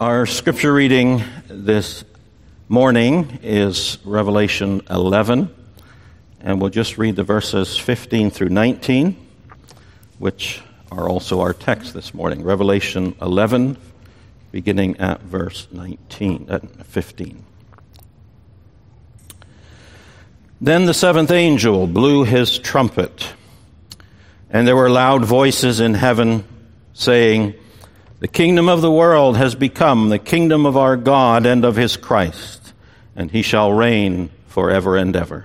Our scripture reading this morning is Revelation 11, and we'll just read the verses 15 through 19, which are also our text this morning. Revelation 11, beginning at verse 19, uh, 15. Then the seventh angel blew his trumpet, and there were loud voices in heaven saying, the kingdom of the world has become the kingdom of our God and of his Christ, and he shall reign forever and ever.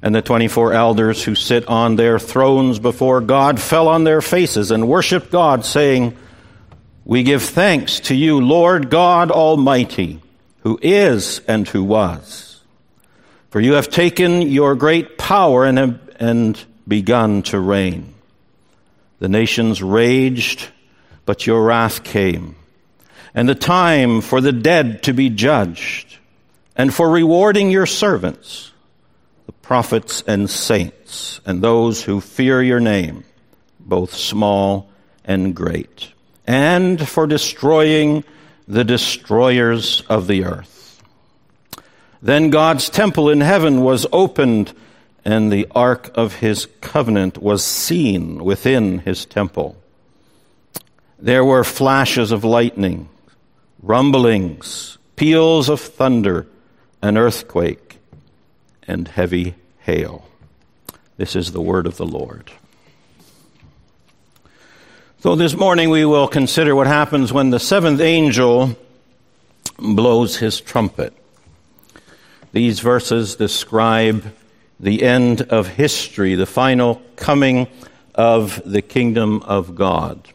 And the 24 elders who sit on their thrones before God fell on their faces and worshiped God, saying, We give thanks to you, Lord God Almighty, who is and who was. For you have taken your great power and, and begun to reign. The nations raged but your wrath came, and the time for the dead to be judged, and for rewarding your servants, the prophets and saints, and those who fear your name, both small and great, and for destroying the destroyers of the earth. Then God's temple in heaven was opened, and the ark of his covenant was seen within his temple. There were flashes of lightning, rumblings, peals of thunder, an earthquake, and heavy hail. This is the word of the Lord. So this morning we will consider what happens when the seventh angel blows his trumpet. These verses describe the end of history, the final coming of the kingdom of God.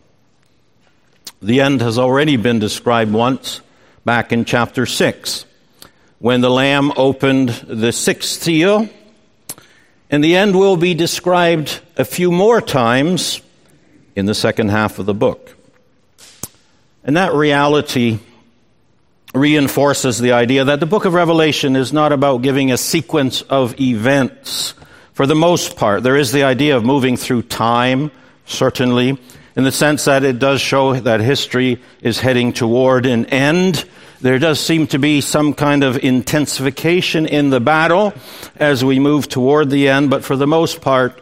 The end has already been described once back in chapter 6 when the Lamb opened the sixth seal. And the end will be described a few more times in the second half of the book. And that reality reinforces the idea that the book of Revelation is not about giving a sequence of events. For the most part, there is the idea of moving through time, certainly, in the sense that it does show that history is heading toward an end. There does seem to be some kind of intensification in the battle as we move toward the end, but for the most part,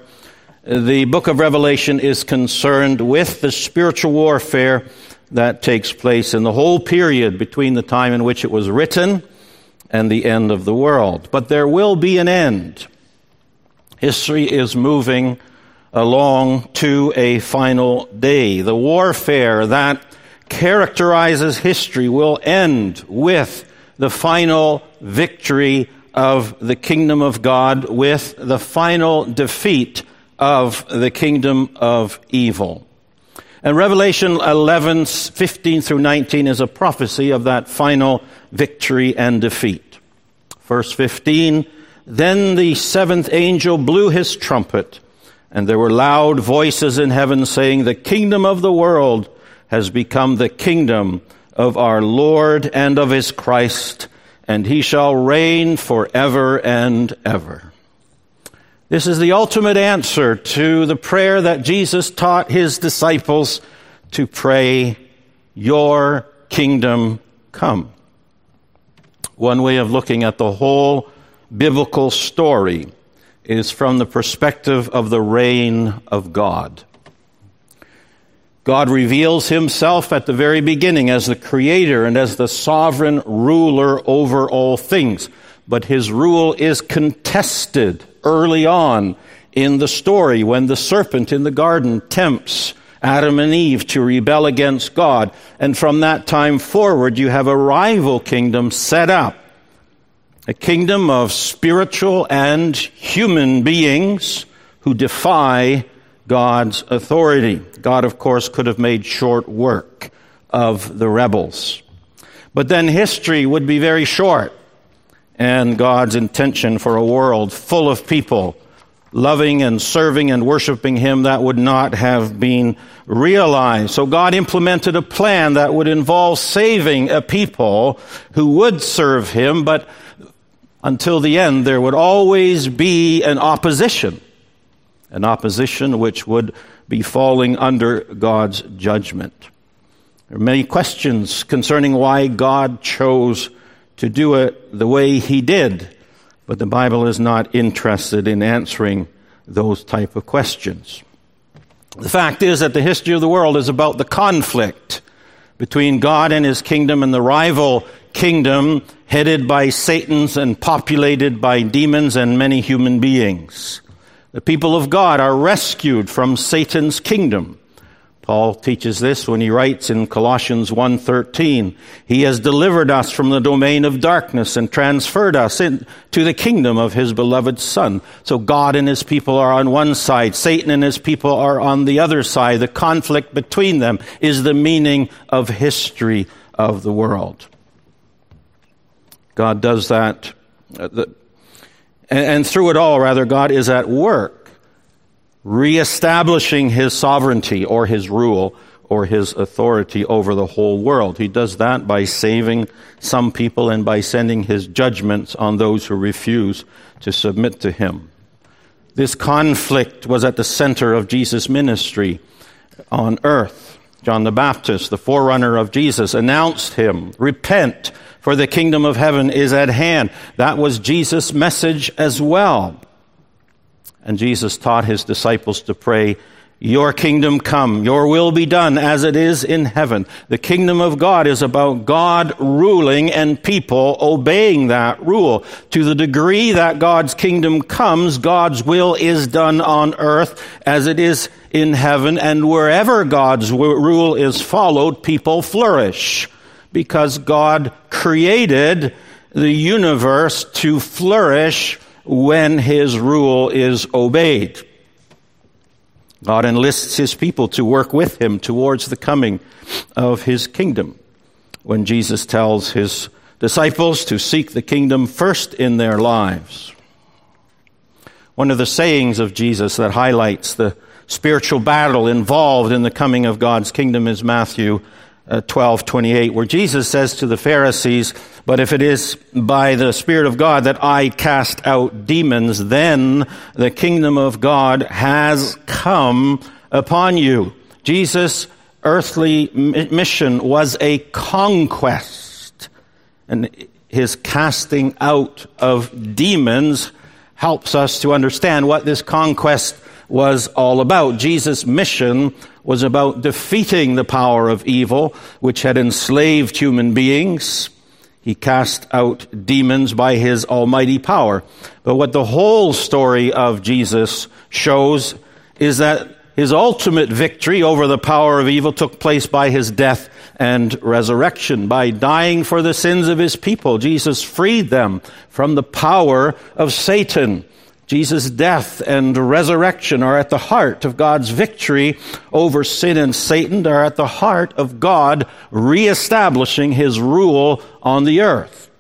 the book of Revelation is concerned with the spiritual warfare that takes place in the whole period between the time in which it was written and the end of the world. But there will be an end. History is moving along to a final day. The warfare that characterizes history will end with the final victory of the kingdom of God, with the final defeat of the kingdom of evil. And Revelation 11, 15 through 19 is a prophecy of that final victory and defeat. Verse 15, then the seventh angel blew his trumpet and there were loud voices in heaven saying, The kingdom of the world has become the kingdom of our Lord and of his Christ, and he shall reign forever and ever. This is the ultimate answer to the prayer that Jesus taught his disciples to pray, Your kingdom come. One way of looking at the whole biblical story is from the perspective of the reign of God. God reveals himself at the very beginning as the creator and as the sovereign ruler over all things. But his rule is contested early on in the story when the serpent in the garden tempts Adam and Eve to rebel against God. And from that time forward, you have a rival kingdom set up a kingdom of spiritual and human beings who defy God's authority. God, of course, could have made short work of the rebels. But then history would be very short, and God's intention for a world full of people loving and serving and worshiping Him, that would not have been realized. So God implemented a plan that would involve saving a people who would serve Him, but until the end, there would always be an opposition, an opposition which would be falling under God's judgment. There are many questions concerning why God chose to do it the way he did, but the Bible is not interested in answering those type of questions. The fact is that the history of the world is about the conflict between God and his kingdom and the rival kingdom headed by Satan's and populated by demons and many human beings. The people of God are rescued from Satan's kingdom. Paul teaches this when he writes in Colossians 1:13, "He has delivered us from the domain of darkness and transferred us into the kingdom of his beloved Son." So God and his people are on one side, Satan and his people are on the other side. The conflict between them is the meaning of history of the world. God does that uh, and through it all rather God is at work reestablishing his sovereignty or his rule or his authority over the whole world. He does that by saving some people and by sending his judgments on those who refuse to submit to him. This conflict was at the center of Jesus' ministry on earth. John the Baptist, the forerunner of Jesus, announced him, Repent, for the kingdom of heaven is at hand. That was Jesus' message as well. And Jesus taught his disciples to pray, Your kingdom come, your will be done as it is in heaven. The kingdom of God is about God ruling and people obeying that rule. To the degree that God's kingdom comes, God's will is done on earth as it is in heaven. And wherever God's rule is followed, people flourish because God created the universe to flourish when his rule is obeyed. God enlists his people to work with him towards the coming of his kingdom. When Jesus tells his disciples to seek the kingdom first in their lives. One of the sayings of Jesus that highlights the spiritual battle involved in the coming of God's kingdom is Matthew Uh, 12, 28, where Jesus says to the Pharisees, But if it is by the Spirit of God that I cast out demons, then the kingdom of God has come upon you. Jesus' earthly mission was a conquest. And his casting out of demons helps us to understand what this conquest was all about. Jesus' mission was about defeating the power of evil, which had enslaved human beings. He cast out demons by his almighty power. But what the whole story of Jesus shows is that his ultimate victory over the power of evil took place by his death and resurrection. By dying for the sins of his people, Jesus freed them from the power of Satan. Jesus' death and resurrection are at the heart of God's victory over sin and Satan, are at the heart of God reestablishing his rule on the earth.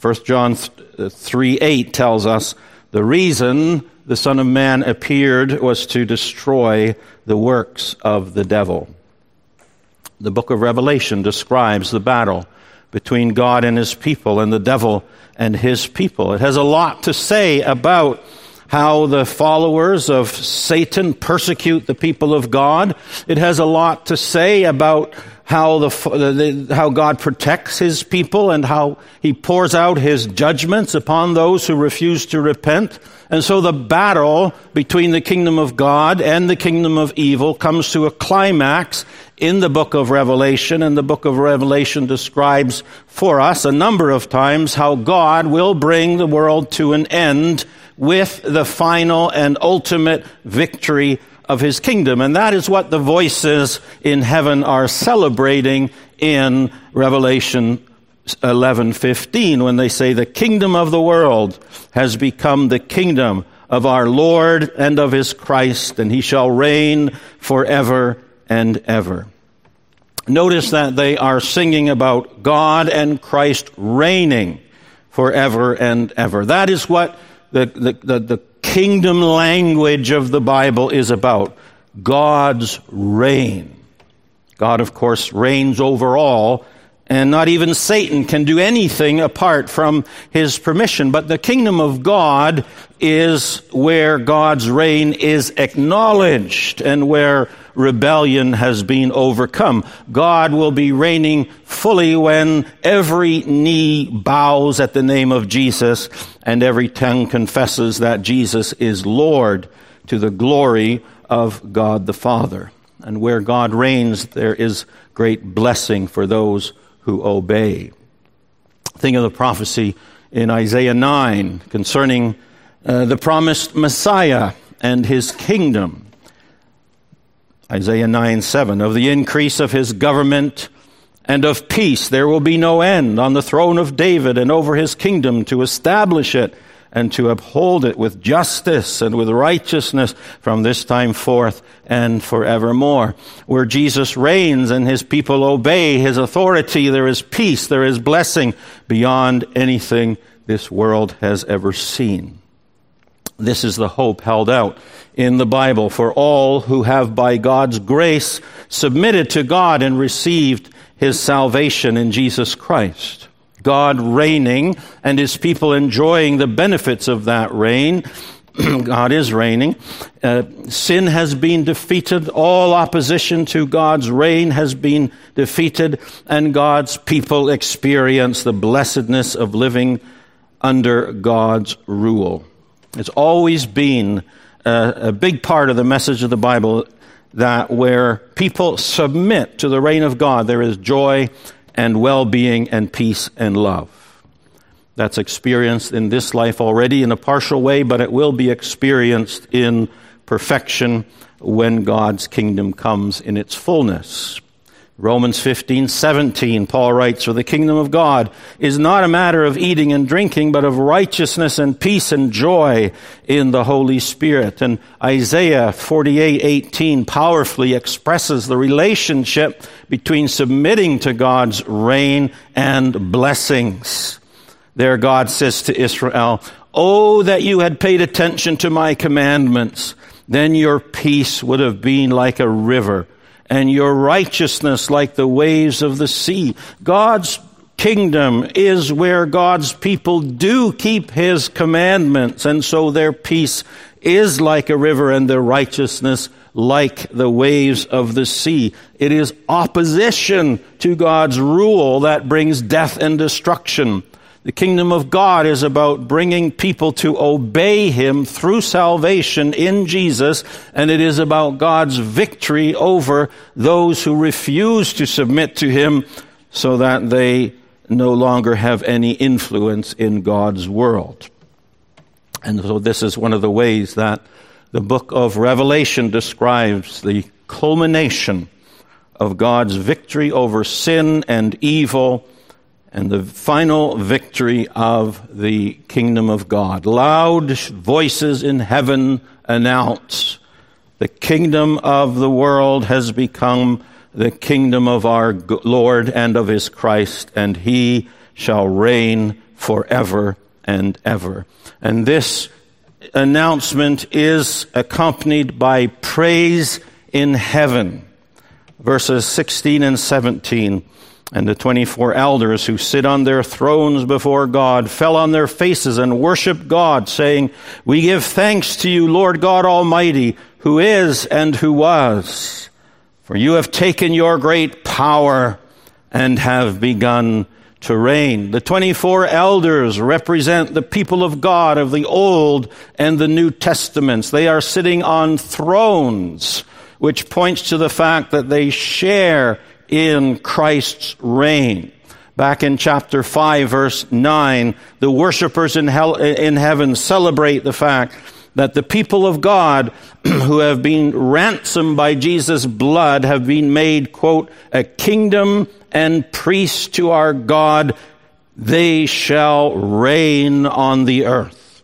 1 John 3 8 tells us the reason the Son of Man appeared was to destroy the works of the devil. The book of Revelation describes the battle between God and his people and the devil and his people. It has a lot to say about how the followers of Satan persecute the people of God. It has a lot to say about how the, how God protects his people and how he pours out his judgments upon those who refuse to repent. And so the battle between the kingdom of God and the kingdom of evil comes to a climax in the book of Revelation, and the book of Revelation describes for us a number of times how God will bring the world to an end with the final and ultimate victory of his kingdom. And that is what the voices in heaven are celebrating in Revelation 11:15 when they say the kingdom of the world has become the kingdom of our Lord and of his Christ and he shall reign forever and ever. Notice that they are singing about God and Christ reigning forever and ever. That is what the, the, the kingdom language of the Bible is about God's reign. God, of course, reigns over all, and not even Satan can do anything apart from his permission. But the kingdom of God is where God's reign is acknowledged and where rebellion has been overcome. God will be reigning fully when every knee bows at the name of Jesus and every tongue confesses that Jesus is Lord to the glory of God the Father. And where God reigns, there is great blessing for those who obey. Think of the prophecy in Isaiah 9 concerning uh, the promised Messiah and his kingdom. Isaiah 9 7. Of the increase of his government and of peace there will be no end on the throne of David and over his kingdom to establish it and to uphold it with justice and with righteousness from this time forth and forevermore. Where Jesus reigns and his people obey his authority, there is peace, there is blessing beyond anything this world has ever seen. This is the hope held out in the Bible for all who have by God's grace submitted to God and received his salvation in Jesus Christ. God reigning and his people enjoying the benefits of that reign. God is reigning. Uh, sin has been defeated. All opposition to God's reign has been defeated, and God's people experience the blessedness of living under God's rule. It's always been a, a big part of the message of the Bible that where people submit to the reign of God, there is joy and well being and peace and love. That's experienced in this life already in a partial way, but it will be experienced in perfection when God's kingdom comes in its fullness. Romans 15, 17, Paul writes, For the kingdom of God is not a matter of eating and drinking, but of righteousness and peace and joy in the Holy Spirit. And Isaiah 48, 18 powerfully expresses the relationship between submitting to God's reign and blessings. There God says to Israel, Oh, that you had paid attention to my commandments. Then your peace would have been like a river and your righteousness like the waves of the sea. God's kingdom is where God's people do keep his commandments, and so their peace is like a river and their righteousness like the waves of the sea. It is opposition to God's rule that brings death and destruction. The kingdom of God is about bringing people to obey Him through salvation in Jesus, and it is about God's victory over those who refuse to submit to Him so that they no longer have any influence in God's world. And so this is one of the ways that the book of Revelation describes the culmination of God's victory over sin and evil and the final victory of the kingdom of God. Loud voices in heaven announce the kingdom of the world has become the kingdom of our Lord and of his Christ, and he shall reign forever and ever. And this announcement is accompanied by praise in heaven. Verses 16 and 17. And the 24 elders who sit on their thrones before God fell on their faces and worshiped God, saying, We give thanks to you, Lord God Almighty, who is and who was. For you have taken your great power and have begun to reign. The 24 elders represent the people of God of the Old and the New Testaments. They are sitting on thrones, which points to the fact that they share in Christ's reign. Back in chapter 5, verse 9, the worshippers in, hell, in heaven celebrate the fact that the people of God who have been ransomed by Jesus' blood have been made, quote, a kingdom and priests to our God. They shall reign on the earth.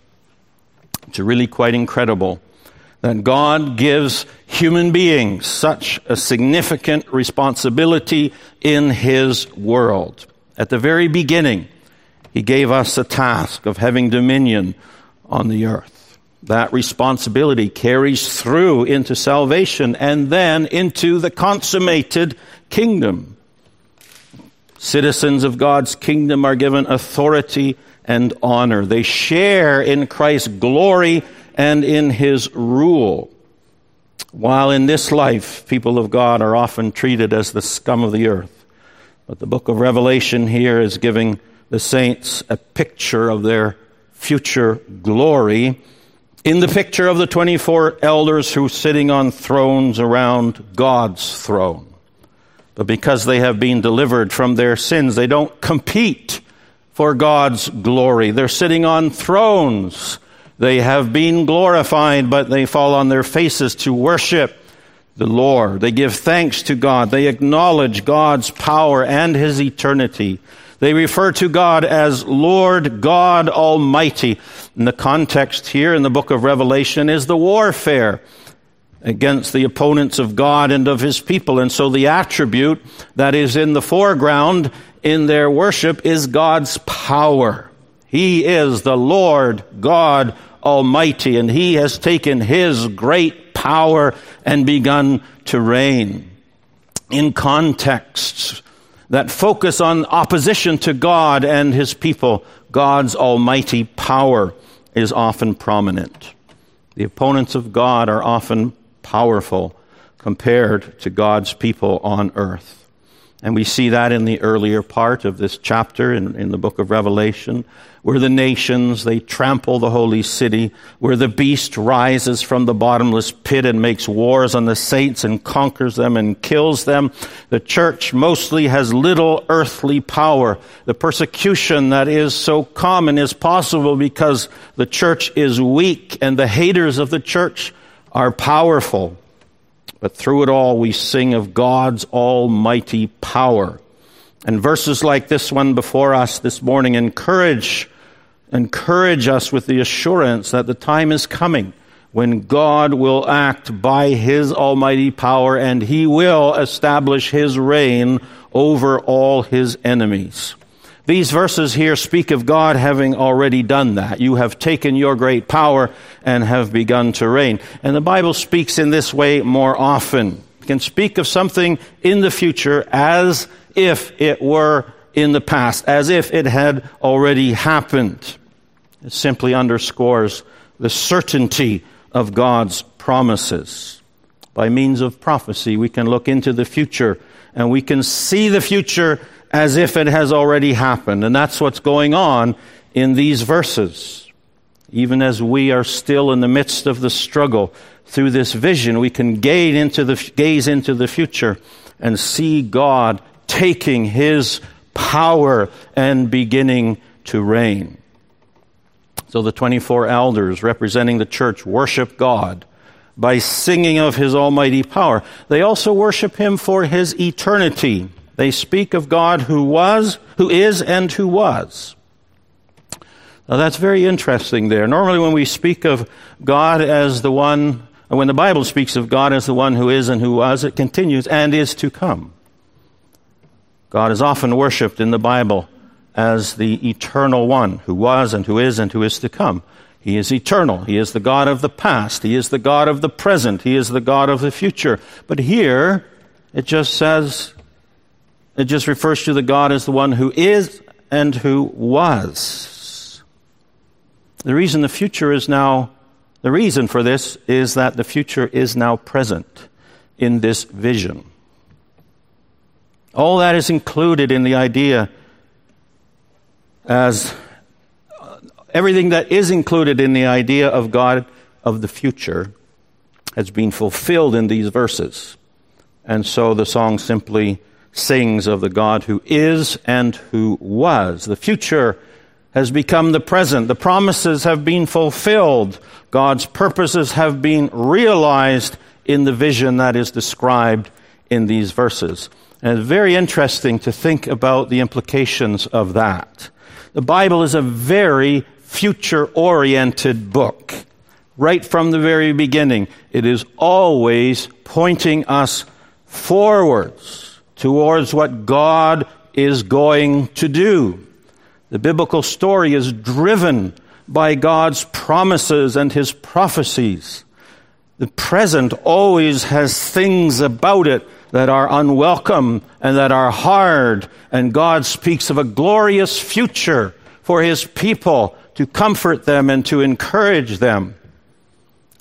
It's really quite incredible that God gives human beings such a significant responsibility in His world. At the very beginning, He gave us a task of having dominion on the earth. That responsibility carries through into salvation and then into the consummated kingdom. Citizens of God's kingdom are given authority and honor. They share in Christ's glory and in his rule. While in this life, people of God are often treated as the scum of the earth. But the book of Revelation here is giving the saints a picture of their future glory in the picture of the 24 elders who are sitting on thrones around God's throne. But because they have been delivered from their sins, they don't compete for God's glory. They're sitting on thrones. They have been glorified, but they fall on their faces to worship the Lord. They give thanks to God. They acknowledge God's power and His eternity. They refer to God as Lord God Almighty. And the context here in the book of Revelation is the warfare against the opponents of God and of his people. And so the attribute that is in the foreground in their worship is God's power. He is the Lord God Almighty, and he has taken his great power and begun to reign. In contexts that focus on opposition to God and his people, God's almighty power is often prominent. The opponents of God are often powerful compared to God's people on earth. And we see that in the earlier part of this chapter in, in, the book of Revelation, where the nations, they trample the holy city, where the beast rises from the bottomless pit and makes wars on the saints and conquers them and kills them. The church mostly has little earthly power. The persecution that is so common is possible because the church is weak and the haters of the church are powerful. But through it all, we sing of God's almighty power. And verses like this one before us this morning encourage, encourage us with the assurance that the time is coming when God will act by His almighty power and He will establish His reign over all His enemies. These verses here speak of God having already done that. You have taken your great power and have begun to reign. And the Bible speaks in this way more often. It can speak of something in the future as if it were in the past, as if it had already happened. It simply underscores the certainty of God's promises. By means of prophecy, we can look into the future and we can see the future as if it has already happened. And that's what's going on in these verses. Even as we are still in the midst of the struggle through this vision, we can gaze into the, gaze into the future and see God taking his power and beginning to reign. So the 24 elders representing the church worship God by singing of his almighty power. They also worship him for his eternity. They speak of God who was, who is, and who was. Now that's very interesting there. Normally, when we speak of God as the one, when the Bible speaks of God as the one who is and who was, it continues, and is to come. God is often worshiped in the Bible as the eternal one who was and who is and who is to come. He is eternal. He is the God of the past. He is the God of the present. He is the God of the future. But here, it just says it just refers to the God as the one who is and who was. The reason the future is now, the reason for this is that the future is now present in this vision. All that is included in the idea as uh, everything that is included in the idea of God of the future has been fulfilled in these verses. And so the song simply sings of the God who is and who was. The future has become the present. The promises have been fulfilled. God's purposes have been realized in the vision that is described in these verses. And it's very interesting to think about the implications of that. The Bible is a very future oriented book. Right from the very beginning, it is always pointing us forwards towards what God is going to do. The biblical story is driven by God's promises and his prophecies. The present always has things about it that are unwelcome and that are hard, and God speaks of a glorious future for his people to comfort them and to encourage them.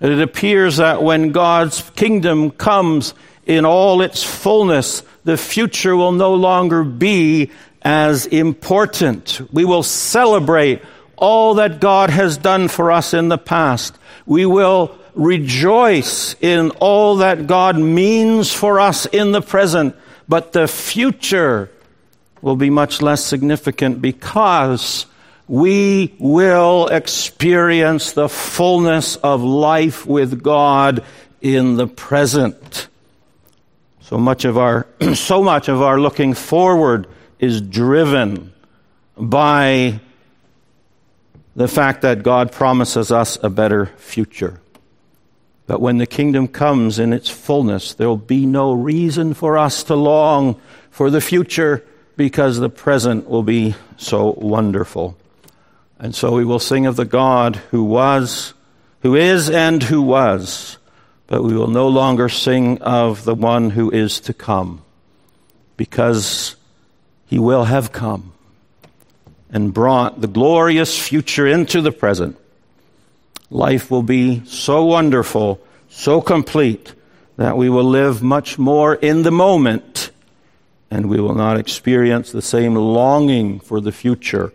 It appears that when God's kingdom comes in all its fullness, the future will no longer be as important. We will celebrate all that God has done for us in the past. We will rejoice in all that God means for us in the present, but the future will be much less significant because we will experience the fullness of life with God in the present. So much of our, so much of our looking forward is driven by the fact that God promises us a better future. But when the kingdom comes in its fullness, there will be no reason for us to long for the future because the present will be so wonderful. And so we will sing of the God who was, who is, and who was, but we will no longer sing of the one who is to come because he will have come and brought the glorious future into the present. Life will be so wonderful, so complete, that we will live much more in the moment and we will not experience the same longing for the future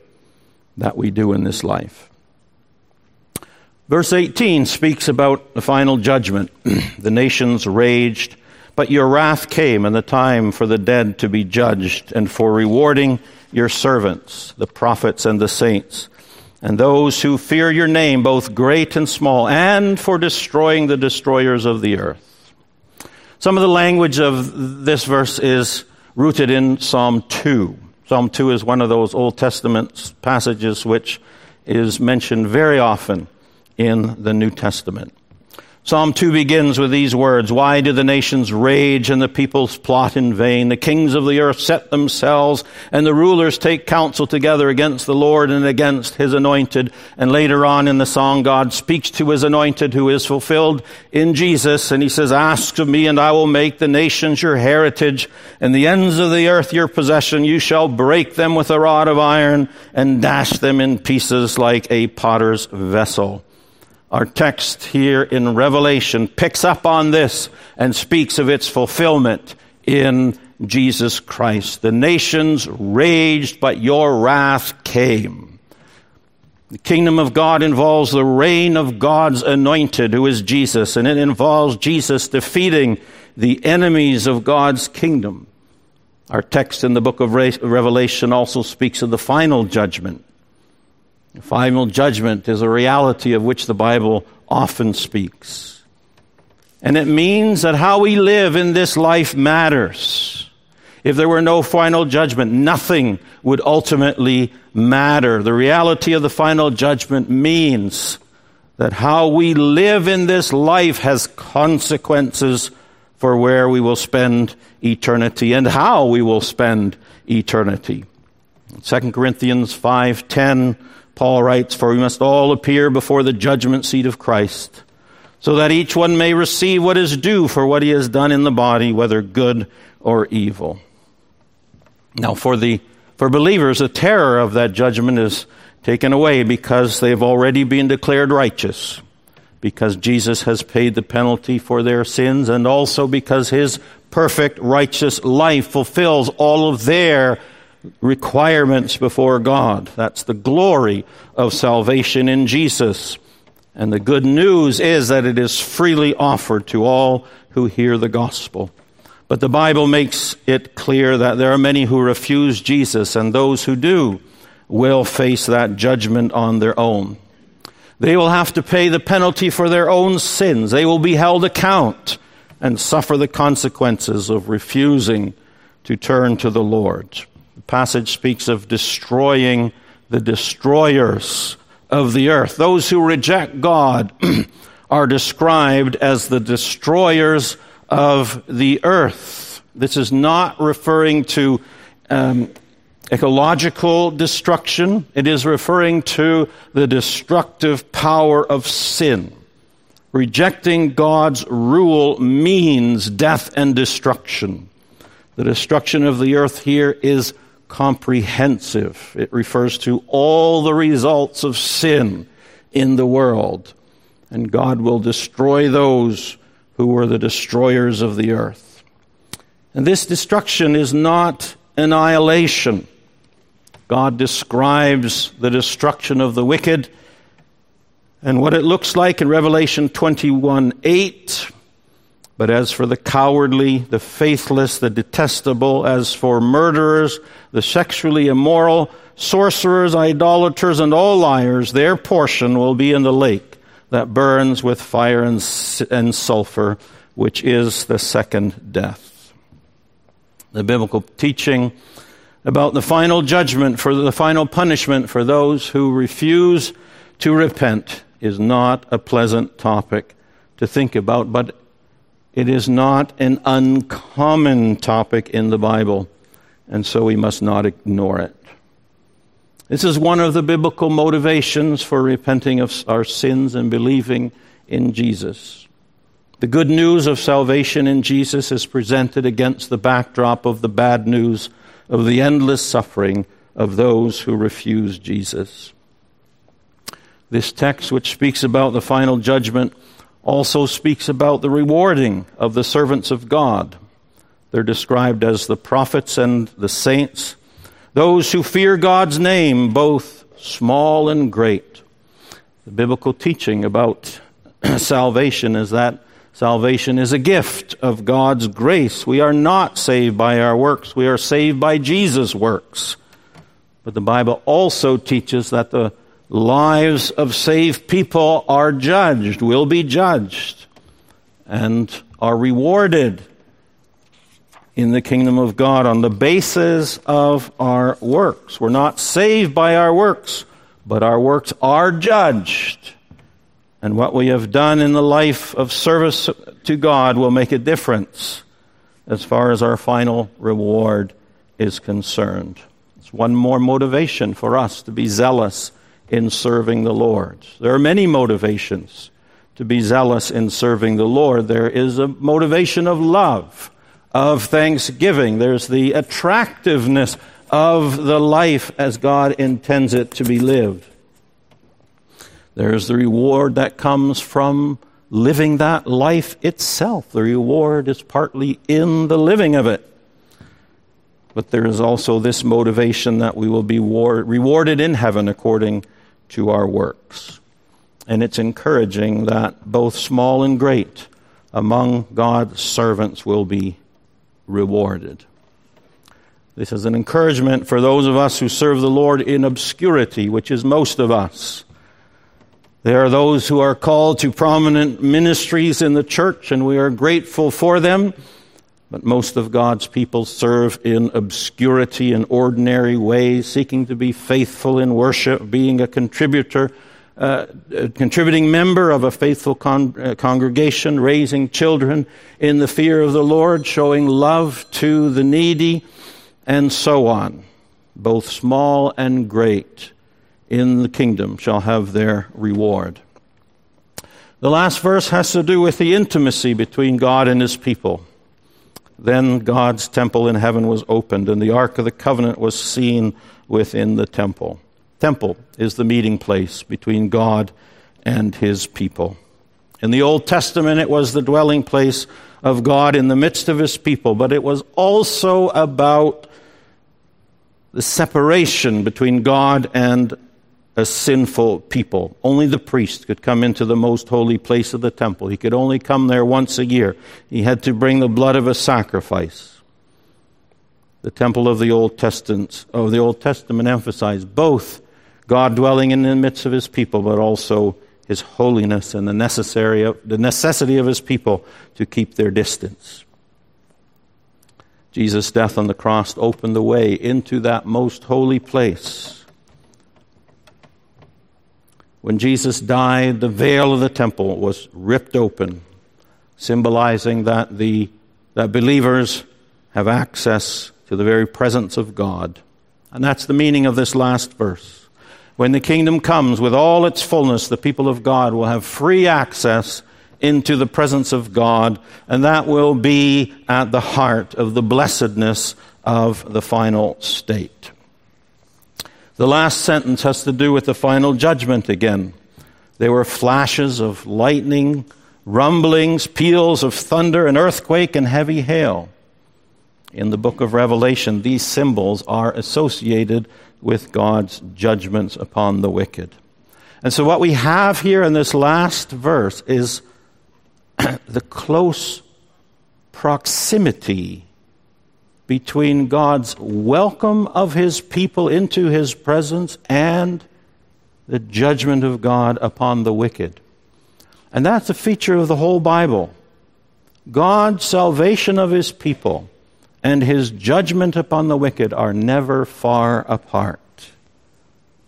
that we do in this life. Verse 18 speaks about the final judgment. the nations raged, but your wrath came, and the time for the dead to be judged, and for rewarding your servants, the prophets and the saints, and those who fear your name, both great and small, and for destroying the destroyers of the earth. Some of the language of this verse is rooted in Psalm 2. Psalm 2 is one of those Old Testament passages which is mentioned very often in the New Testament. Psalm 2 begins with these words Why do the nations rage and the peoples plot in vain? The kings of the earth set themselves, and the rulers take counsel together against the Lord and against his anointed. And later on in the song, God speaks to his anointed who is fulfilled in Jesus, and he says, Ask of me, and I will make the nations your heritage, and the ends of the earth your possession. You shall break them with a rod of iron, and dash them in pieces like a potter's vessel. Our text here in Revelation picks up on this and speaks of its fulfillment in Jesus Christ. The nations raged, but your wrath came. The kingdom of God involves the reign of God's anointed, who is Jesus, and it involves Jesus defeating the enemies of God's kingdom. Our text in the book of Revelation also speaks of the final judgment. Final judgment is a reality of which the Bible often speaks. And it means that how we live in this life matters. If there were no final judgment, nothing would ultimately matter. The reality of the final judgment means that how we live in this life has consequences for where we will spend eternity and how we will spend eternity. 2 Corinthians 5:10 Paul writes, For we must all appear before the judgment seat of Christ, so that each one may receive what is due for what he has done in the body, whether good or evil. Now, for the for believers, the terror of that judgment is taken away because they've already been declared righteous, because Jesus has paid the penalty for their sins, and also because his perfect righteous life fulfills all of their requirements before God. That's the glory of salvation in Jesus. And the good news is that it is freely offered to all who hear the gospel. But the Bible makes it clear that there are many who refuse Jesus, and those who do will face that judgment on their own. They will have to pay the penalty for their own sins. They will be held account and suffer the consequences of refusing to turn to the Lord. Passage speaks of destroying the destroyers of the earth. Those who reject God are described as the destroyers of the earth. This is not referring to um, ecological destruction, it is referring to the destructive power of sin. Rejecting God's rule means death and destruction. The destruction of the earth here is comprehensive. It refers to all the results of sin in the world. and God will destroy those who were the destroyers of the earth. And this destruction is not annihilation. God describes the destruction of the wicked and what it looks like in Revelation 21 8. But as for the cowardly, the faithless, the detestable, as for murderers, the sexually immoral, sorcerers, idolaters, and all liars, their portion will be in the lake that burns with fire and, and sulfur, which is the second death. The biblical teaching about the final judgment for the final punishment for those who refuse to repent is not a pleasant topic to think about, but it is not an uncommon topic in the Bible, and so we must not ignore it. This is one of the biblical motivations for repenting of our sins and believing in Jesus. The good news of salvation in Jesus is presented against the backdrop of the bad news of the endless suffering of those who refuse Jesus. This text, which speaks about the final judgment, also speaks about the rewarding of the servants of God. They're described as the prophets and the saints, those who fear God's name, both small and great. The biblical teaching about salvation is that salvation is a gift of God's grace. We are not saved by our works, we are saved by Jesus' works. But the Bible also teaches that the lives of saved people are judged, will be judged, and are rewarded in the kingdom of God on the basis of our works. We're not saved by our works, but our works are judged. And what we have done in the life of service to God will make a difference as far as our final reward is concerned. It's one more motivation for us to be zealous in serving the Lord. There are many motivations to be zealous in serving the Lord. There is a motivation of love, of thanksgiving. There's the attractiveness of the life as God intends it to be lived. There's the reward that comes from living that life itself. The reward is partly in the living of it. But there is also this motivation that we will be war- rewarded in heaven according to our works. And it's encouraging that both small and great among God's servants will be rewarded. This is an encouragement for those of us who serve the Lord in obscurity, which is most of us. There are those who are called to prominent ministries in the church, and we are grateful for them. But most of God's people serve in obscurity in ordinary ways, seeking to be faithful in worship, being a contributor, uh, a contributing member of a faithful con- uh, congregation, raising children in the fear of the Lord, showing love to the needy, and so on. Both small and great in the kingdom shall have their reward. The last verse has to do with the intimacy between God and his people. Then God's temple in heaven was opened, and the Ark of the Covenant was seen within the temple. Temple is the meeting place between God and his people. In the Old Testament, it was the dwelling place of God in the midst of his people, but it was also about the separation between God and a sinful people. Only the priest could come into the most holy place of the temple. He could only come there once a year. He had to bring the blood of a sacrifice. The temple of the Old Testament, of the Old Testament emphasized both God dwelling in the midst of his people, but also his holiness and the necessary the necessity of his people to keep their distance. Jesus' death on the cross opened the way into that most holy place when Jesus died, the veil of the temple was ripped open, symbolizing that, the, that believers have access to the very presence of God. And that's the meaning of this last verse. When the kingdom comes with all its fullness, the people of God will have free access into the presence of God, and that will be at the heart of the blessedness of the final state. The last sentence has to do with the final judgment again. There were flashes of lightning, rumblings, peals of thunder, an earthquake, and heavy hail. In the book of Revelation, these symbols are associated with God's judgments upon the wicked. And so, what we have here in this last verse is the close proximity between God's welcome of his people into his presence and the judgment of God upon the wicked. And that's a feature of the whole Bible. God's salvation of his people and his judgment upon the wicked are never far apart.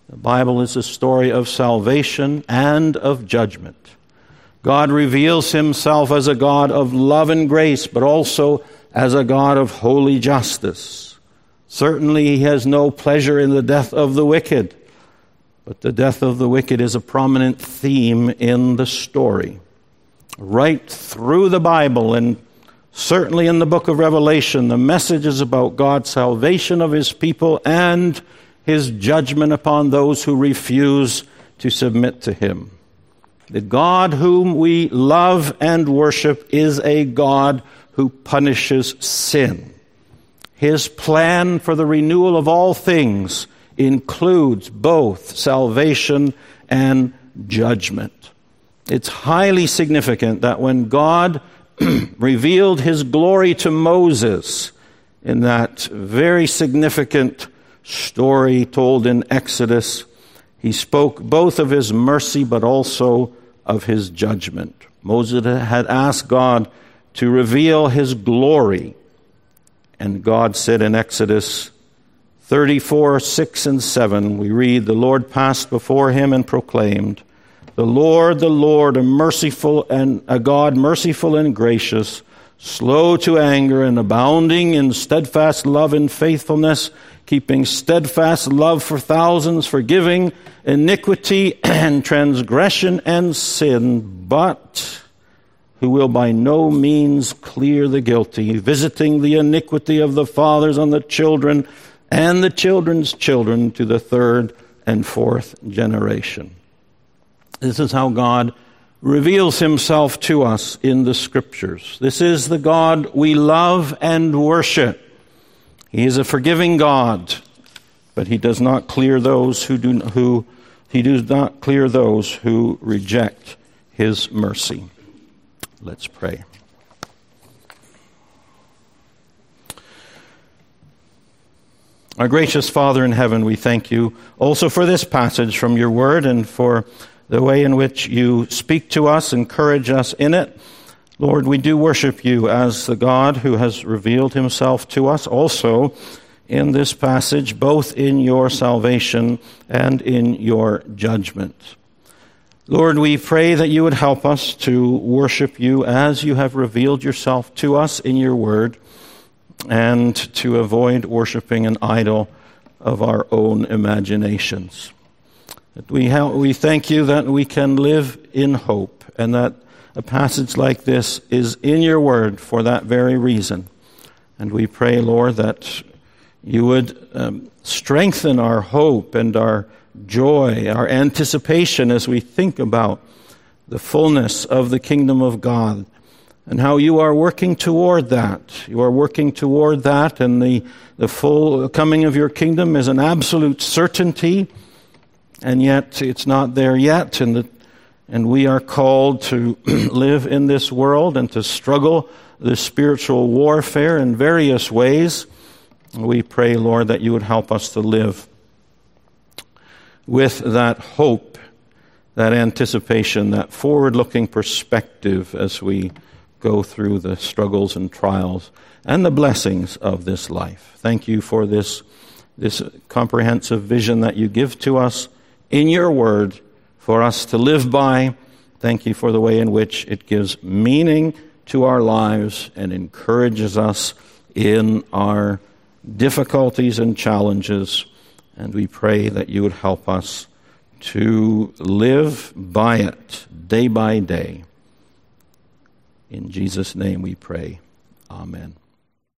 The Bible is a story of salvation and of judgment. God reveals himself as a God of love and grace, but also as a God of holy justice. Certainly, he has no pleasure in the death of the wicked, but the death of the wicked is a prominent theme in the story. Right through the Bible, and certainly in the book of Revelation, the message is about God's salvation of his people and his judgment upon those who refuse to submit to him. The God whom we love and worship is a God who punishes sin. His plan for the renewal of all things includes both salvation and judgment. It's highly significant that when God revealed his glory to Moses in that very significant story told in Exodus, he spoke both of his mercy but also of his judgment. Moses had asked God to reveal his glory. And God said in Exodus 34, 6 and 7, we read, The Lord passed before him and proclaimed, The Lord, the Lord, a merciful and a God merciful and gracious, slow to anger and abounding in steadfast love and faithfulness, keeping steadfast love for thousands, forgiving iniquity and transgression and sin, but who will by no means clear the guilty, visiting the iniquity of the fathers on the children and the children's children to the third and fourth generation. This is how God reveals himself to us in the scriptures. This is the God we love and worship. He is a forgiving God, but he does not clear those who do who he does not clear those who reject his mercy. Let's pray. Our gracious Father in heaven, we thank you also for this passage from your word and for the way in which you speak to us, encourage us in it. Lord, we do worship you as the God who has revealed himself to us also in this passage, both in your salvation and in your judgment. Lord, we pray that you would help us to worship you as you have revealed yourself to us in your word and to avoid worshiping an idol of our own imaginations. We, help, we thank you that we can live in hope and that a passage like this is in your word for that very reason. And we pray, Lord, that you would um, strengthen our hope and our joy, our anticipation as we think about the fullness of the kingdom of God and how you are working toward that. You are working toward that, and the, the full coming of your kingdom is an absolute certainty, and yet it's not there yet, and, the, and we are called to live in this world and to struggle the spiritual warfare in various ways. We pray, Lord, that you would help us to live with that hope, that anticipation, that forward looking perspective as we go through the struggles and trials and the blessings of this life. Thank you for this, this comprehensive vision that you give to us in your word for us to live by. Thank you for the way in which it gives meaning to our lives and encourages us in our difficulties and challenges. And we pray that you would help us to live by it day by day. In Jesus' name we pray. Amen.